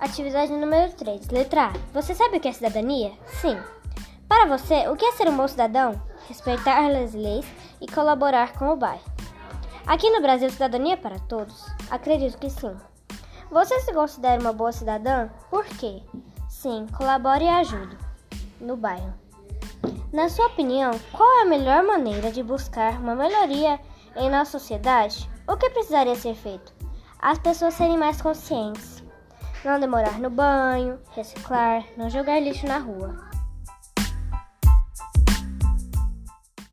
Atividade número 3. Letra A. Você sabe o que é cidadania? Sim. Para você, o que é ser um bom cidadão? Respeitar as leis e colaborar com o bairro. Aqui no Brasil, cidadania é para todos? Acredito que sim. Você se considera uma boa cidadã? Por quê? Sim, colabore e ajude no bairro. Na sua opinião, qual é a melhor maneira de buscar uma melhoria em nossa sociedade? O que precisaria ser feito? As pessoas serem mais conscientes não demorar no banho, reciclar, não jogar lixo na rua.